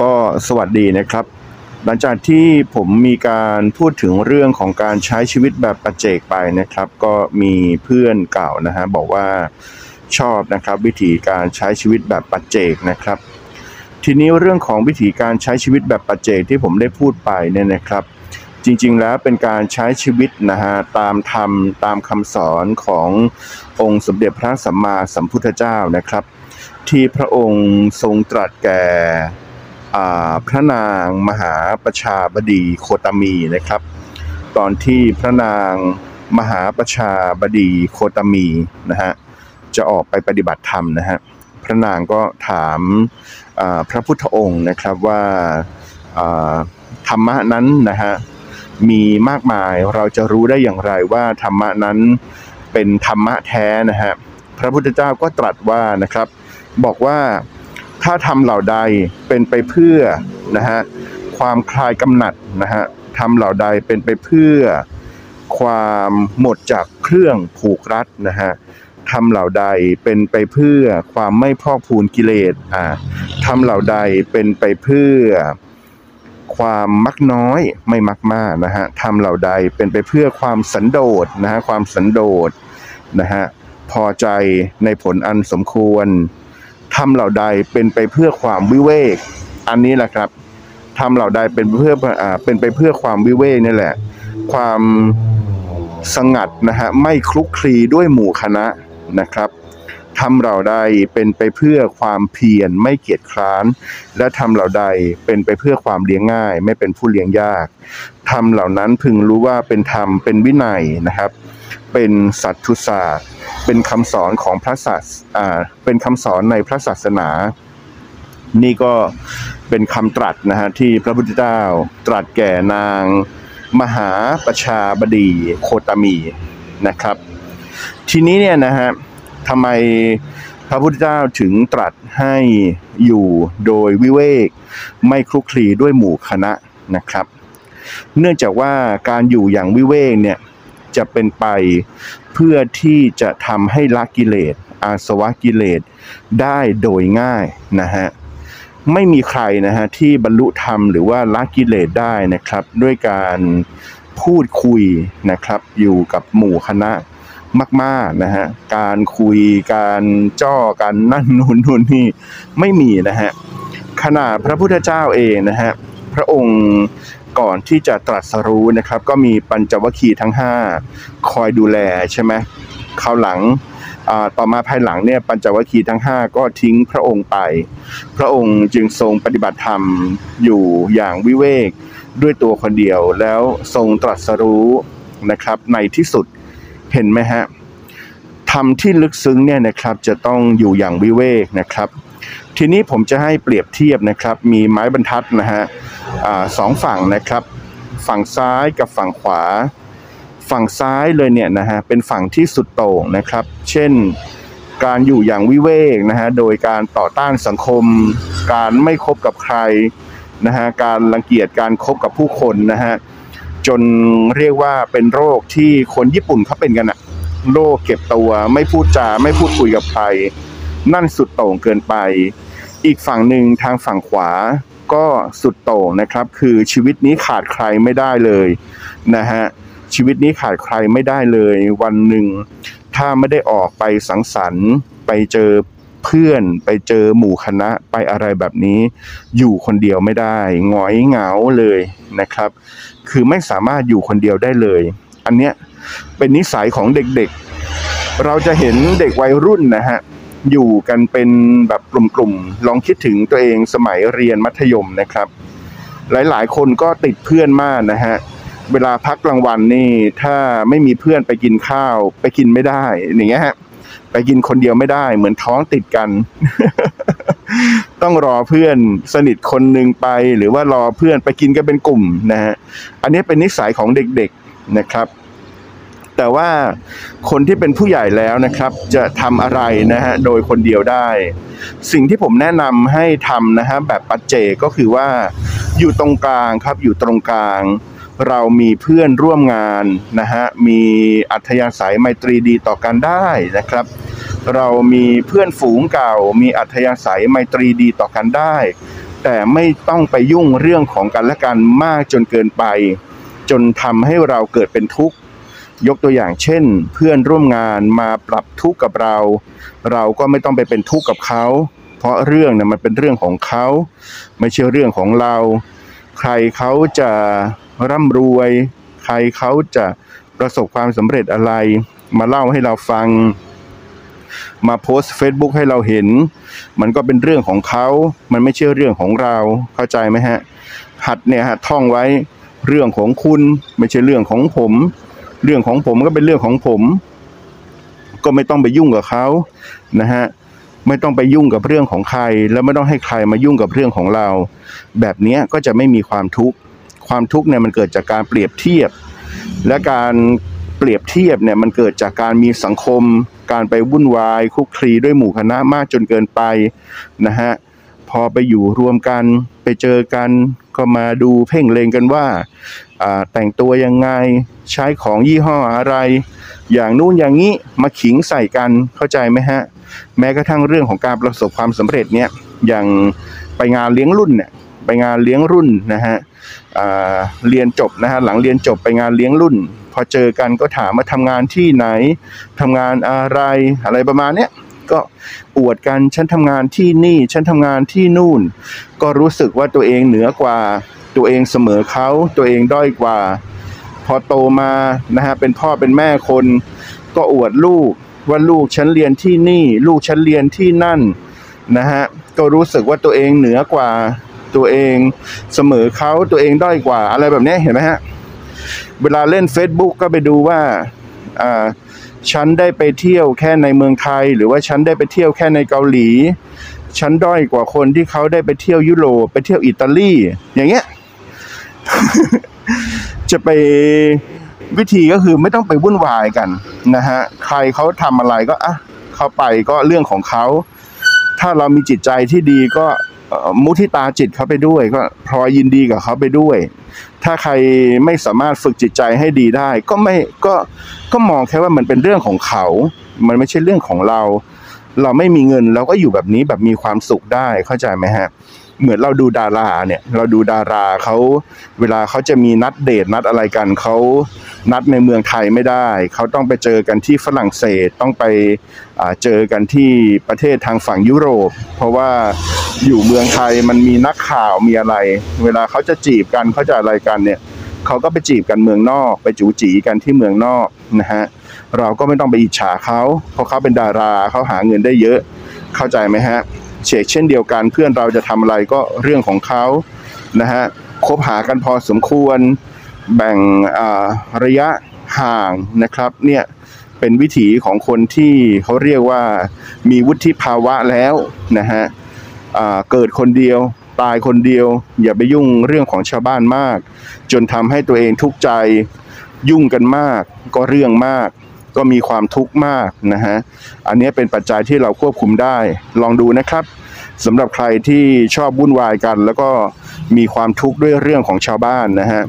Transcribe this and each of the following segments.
ก็สวัสดีนะครับ หลังจากที่ผมมีการพูดถึงเรื่องของการใช้ชีวิตแบบปัจเจกไปนะครับ ก็มีเพื่อนเก่านะฮะบอกว่าชอบนะครับ วิธีการใช้ชีวิตแบบปัจเจกนะครับ ทีนี้เรื่องของวิธีการใช้ชีวิตแบบปัจเจกที่ผมได้พูดไปเนี่ยนะครับ จริงๆแล้วเป็นการใช้ชีวิตนะฮะตามธรรมตามคำสอนขององค์สมเด็จพระสัมมาสัมพุทธเจ้านะครับ ที่พระองค์ทรงตรัสแก่ พระนางมหาประชาบดีโคตมีนะครับ ตอนที่พระนางมหาประชาบดีโคตมีนะฮะจะออกไปปฏิบัติธรรมนะฮะพระนางก็ถามพระพุทธองค์นะครับว่าธรรมะนั้นนะฮะมีมากมายเราจะรู้ได้อย่างไรว่าธรรมะนั้นเป็นธรรมะแท้นะฮะพระพุทธเจ้าก็ตรัสว่านะครับ บอกว่า ถ้าทำเหล่าใดเป็นไปเพื่อนะฮะความคลายกำหนัดนะฮะทำเหล่าใดเป็นไปเพื่อความหมดจากเครื่องผูกรัดนะฮะทำเหล่าใดเป็นไปเพื่อความไม่พอกพูนกิเลสอ่าทำเหล่าใดเป็นไปเพื่อความมักน้อยไม่มักมากนะฮะทำเหล่าใดเป็นไปเพื่อความสันโดษนะฮะความสันโดษนะฮะพอใจในผลอันสมควร ทำเหล่าใดเป็นไปเพื่อความวิเวก อันนี้แหละครับทำเหล่าใดเป็นเพื่ออเป็นไปเพื่อความวิเวกนี่แหละ ความสงัดนะฮะไม่คลุกคลีด้วยหมู่คณะนะครับทำเหล่าใดเป็นไปเพื่อความเพียรไม่เกียจคร้าน และทำเหล่าใดเป็นไปเพื่อความเลี้ยงง่าย ไม่เป็นผู้เลี้ยงยาก ทำเหล่านั้นพึงรู้ว่าเป็นธรรมเป็นวินัยนะครับ เป็นสัตทุศาสตร์ เป็นคำสอนของพระศาสอ่าเป็นคำสอนในพระศาสนา นี่ก็เป็นคำตรัสนะฮะที่พระพุทธเจ้าตรัสแก่นางมหาประชาบดีโคตมีนะครับ ทีนี้เนี่ยนะฮะทำไมพระพุทธเจ้าถึงตรัสให้อยู่โดยวิเวก ไม่คลุกคลีด้วยหมู่คณะนะครับ เนื่องจากว่าการอยู่อย่างวิเวกเนี่ยจะเป็นไปเพื่อที่จะทำให้ละกิเลส อาสวะกิเลสได้โดยง่ายนะฮะไม่มีใครนะฮะที่บรรลุธรรมหรือว่าละกิเลสได้นะครับ ด้วยการพูดคุยนะครับ อยู่กับหมู่คณะมากๆนะฮะการคุยการจ้อกันนั่นนู่นนู่นนี่ไม่มีนะฮะขนาดพระพุทธเจ้าเองนะฮะพระองค์ ก่อนที่จะตรัสรู้นะครับ ก็มีปัญจวัคคีย์ทั้ง 5 คอยดูแลใช่ไหมคราวหลังอ่าต่อมาภายหลังเนี่ยปัญจวัคคีย์ทั้ง 5 ก็ทิ้งพระองค์ไป พระองค์จึงทรงปฏิบัติธรรมอยู่อย่างวิเวกด้วยตัวคนเดียวแล้วทรงตรัสรู้นะครับ ในที่สุดเห็นไหมฮะธรรมที่ลึกซึ้งเนี่ยนะครับจะต้องอยู่อย่างวิเวกนะครับ ทีนี้ผมจะให้เปรียบเทียบนะครับ มีไม้บรรทัดนะฮะ สองฝั่งนะครับ ฝั่งซ้ายกับฝั่งขวา ฝั่งซ้ายเลยเนี่ยนะฮะเป็นฝั่งที่สุดโต่งนะครับ เช่นการอยู่อย่างวิเวกนะฮะโดยการต่อต้านสังคม การไม่คบกับใครนะฮะการรังเกียจการคบกับผู้คนนะฮะจนเรียกว่าเป็นโรคที่คนญี่ปุ่นเขาเป็นกันอะโรคเก็บตัวไม่พูดจาไม่พูดคุยกับใคร นั่นสุดโต่งเกินไป อีกฝั่งหนึ่งทางฝั่งขวา ก็สุดโต่งนะครับ คือชีวิตนี้ขาดใครไม่ได้เลยนะฮะชีวิตนี้ขาดใครไม่ได้เลย วันหนึ่งถ้าไม่ได้ออกไปสังสรรค์ ไปเจอเพื่อน ไปเจอหมู่คณะไปอะไรแบบนี้ อยู่คนเดียวไม่ได้หงอยเหงาเลยนะครับ คือไม่สามารถอยู่คนเดียวได้เลย อันเนี้ยเป็นนิสัยของเด็กๆ เราจะเห็นเด็กวัยรุ่นนะฮะ อยู่กันเป็นแบบกลุ่มๆลองคิดถึงตัวเองสมัยเรียนมัธยมนะครับ หลายๆ คนก็ติดเพื่อนมากนะฮะเวลาพักกลางวันนี่ถ้าไม่มีเพื่อนไปกินข้าวไปกินไม่ได้อย่างเงี้ยฮะไปกินคนเดียวไม่ได้เหมือนท้องติดกัน ต้องรอเพื่อนสนิทคนหนึ่งไป หรือว่ารอเพื่อนไปกินกันเป็นกลุ่มนะฮะอันนี้เป็นนิสัยของเด็กๆนะครับ แต่ว่าคนที่เป็นผู้ใหญ่แล้วนะครับ จะทำอะไรนะฮะโดยคนเดียวได้ สิ่งที่ผมแนะนำให้ทำนะฮะแบบปัจเจกก็คือว่าอยู่ตรงกลางครับอยู่ตรงกลาง เรามีเพื่อนร่วมงานนะฮะมีอัธยาศัยไมตรีดีต่อกันได้นะครับ เรามีเพื่อนฝูงเก่า มีอัธยาศัยไมตรีดีต่อกันได้ แต่ไม่ต้องไปยุ่งเรื่องของกันและกันมากจนเกินไป จนทำให้เราเกิดเป็นทุกข์ ยกตัวอย่างเช่น เพื่อนร่วมงานมาปรับทุกข์กับเรา เราก็ไม่ต้องไปเป็นทุกข์กับเขา เพราะเรื่องเนี่ยมันเป็นเรื่องของเขา ไม่ใช่เรื่องของเรา ใครเขาจะร่ำรวย ใครเขาจะประสบความสำเร็จอะไร มาเล่าให้เราฟัง มาโพสต์ Facebook ให้เราเห็น มันก็เป็นเรื่องของเขา มันไม่ใช่เรื่องของเราเข้าใจไหมฮะหัดเนี่ยฮะท่องไว้เรื่องของคุณไม่ใช่เรื่องของผม เรื่องของผมก็เป็นเรื่องของผม ก็ไม่ต้องไปยุ่งกับเขานะฮะไม่ต้องไปยุ่งกับเรื่องของใคร แล้วไม่ต้องให้ใครมายุ่งกับเรื่องของเรา แบบนี้ก็จะไม่มีความทุกข์ความทุกข์เนี่ยมันเกิดจากการเปรียบเทียบ และการเปรียบเทียบเนี่ยมันเกิดจากการมีสังคม การไปวุ่นวายคลุกคลีด้วยหมู่คณะมากจนเกินไปนะฮะพอไปอยู่รวมกันไปเจอกันก็มาดูเพ่งเลงกันว่า แต่งตัวยังไงใช้ของยี่ห้ออะไร อย่างนู้นอย่างนี้มาขิงใส่กันเข้าใจไหมฮะ แม้กระทั่งเรื่องของการประสบความสำเร็จเนี่ยอย่างไปงานเลี้ยงรุ่นเนี่ยไปงานเลี้ยงรุ่นนะฮะเรียนจบนะฮะหลังเรียนจบไปงานเลี้ยงรุ่น พอเจอกันก็ถามมาทำงานที่ไหนทำงานอะไรอะไรประมาณเนี้ยก็อวดกันฉันทำงานที่นี่ ฉันทำงานที่นู่น ก็รู้สึกว่าตัวเองเหนือกว่า ตัวเองเสมอเขาตัวเองด้อยกว่า พอโตมานะฮะเป็นพ่อเป็นแม่คน ก็อวดลูกว่าลูกฉันเรียนที่นี่ ลูกฉันเรียนที่นั่นนะฮะก็รู้สึกว่าตัวเองเหนือกว่าตัวเองเสมอเขาตัวเองด้อยกว่าอะไรแบบนี้เห็นไหมฮะเวลาเล่น Facebook ก็ไปดูว่าอ่าฉันได้ไปเที่ยวแค่ในเมืองไทย หรือว่าฉันได้ไปเที่ยวแค่ในเกาหลี ฉันด้อยกว่าคนที่เขาได้ไปเที่ยวยุโรปไปเที่ยวอิตาลี อย่างเงี้ย จะไปวิธีก็คือไม่ต้องไปวุ่นวายกันนะฮะใครเขาทำอะไรก็อะเขาไปก็เรื่องของเขาถ้าเรามีจิตใจที่ดีก็มุทิตาจิตเขาไปด้วย ก็พลอยยินดีกับเขาไปด้วย ถ้าใครไม่สามารถฝึกจิตใจให้ดีได้ ก็ไม่ก็ก็มองแค่ว่ามันเป็นเรื่องของเขา มันไม่ใช่เรื่องของเรา เราไม่มีเงินเราก็อยู่แบบนี้แบบมีความสุขได้เข้าใจไหมฮะ เหมือนเราดูดาราเนี่ย เราดูดาราเขาเวลาเขาจะมีนัดเดทนัดอะไรกันเขานัดในเมืองไทยไม่ได้ เขาต้องไปเจอกันที่ฝรั่งเศสต้องไปเจอกันที่ประเทศทางฝั่งยุโรป เพราะว่าอยู่เมืองไทยมันมีนักข่าวมีอะไร เวลาเขาจะจีบกันเขาจะอะไรกันเนี่ยเขาก็ไปจีบกันเมืองนอก ไปจูจีกันที่เมืองนอกนะฮะเราก็ไม่ต้องไปอิจฉาเขาเพราะเขาเป็นดาราเขาหาเงินได้เยอะเข้าใจไหมฮะ เชกเช่นเดียวกัน เพื่อนเราจะทำอะไรก็เรื่องของเขานะฮะคบหากันพอสมควร แบ่งระยะห่างนะครับเนี่ยเป็นวิถีของคนที่เขาเรียกว่ามีวุฒิภาวะแล้วนะฮะเกิดคนเดียวตายคนเดียว อย่าไปยุ่งเรื่องของชาวบ้านมาก จนทำให้ตัวเองทุกข์ใจยุ่งกันมากก็เรื่องมาก ก็มีความทุกข์มากนะฮะ อันนี้เป็นปัจจัยที่เราควบคุมได้ ลองดูนะครับสำหรับใครที่ชอบวุ่นวายกัน แล้วก็มีความทุกข์ด้วยเรื่องของชาวบ้านนะฮะ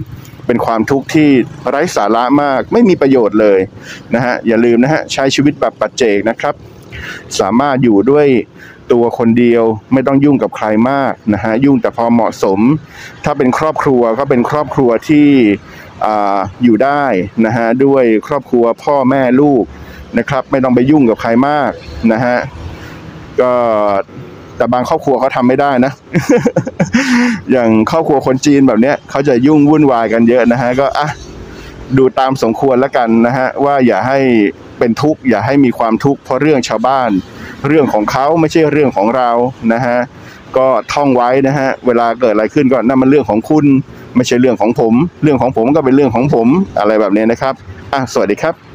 เป็นความทุกข์ที่ไร้สาระมาก ไม่มีประโยชน์เลยนะฮะ อย่าลืมนะฮะใช้ชีวิตแบบปัจเจกนะครับ สามารถอยู่ด้วยตัวคนเดียวไม่ต้องยุ่งกับใครมากนะฮะ ยุ่งแต่พอเหมาะสม ถ้าเป็นครอบครัวก็เป็นครอบครัวที่ อยู่ได้นะฮะด้วยครอบครัวพ่อแม่ลูกนะครับ ไม่ต้องไปยุ่งกับใครมากนะฮะก็แต่บางครอบครัวเขาทำไม่ได้นะ อย่างครอบครัวคนจีนแบบเนี้ยเขาจะยุ่งวุ่นวายกันเยอะนะฮะก็อะดูตามสมควรแล้วกันนะฮะว่าอย่าให้เป็นทุกข์อย่าให้มีความทุกข์เพราะเรื่องชาวบ้าน เรื่องของเขาไม่ใช่เรื่องของเรานะฮะก็ท่องไว้นะฮะเวลาเกิดอะไรขึ้นก็นั่นมันเรื่องของคุณ ไม่ใช่เรื่องของผม เรื่องของผมก็เป็นเรื่องของผมอะไรแบบนี้นะครับอะสวัสดีครับ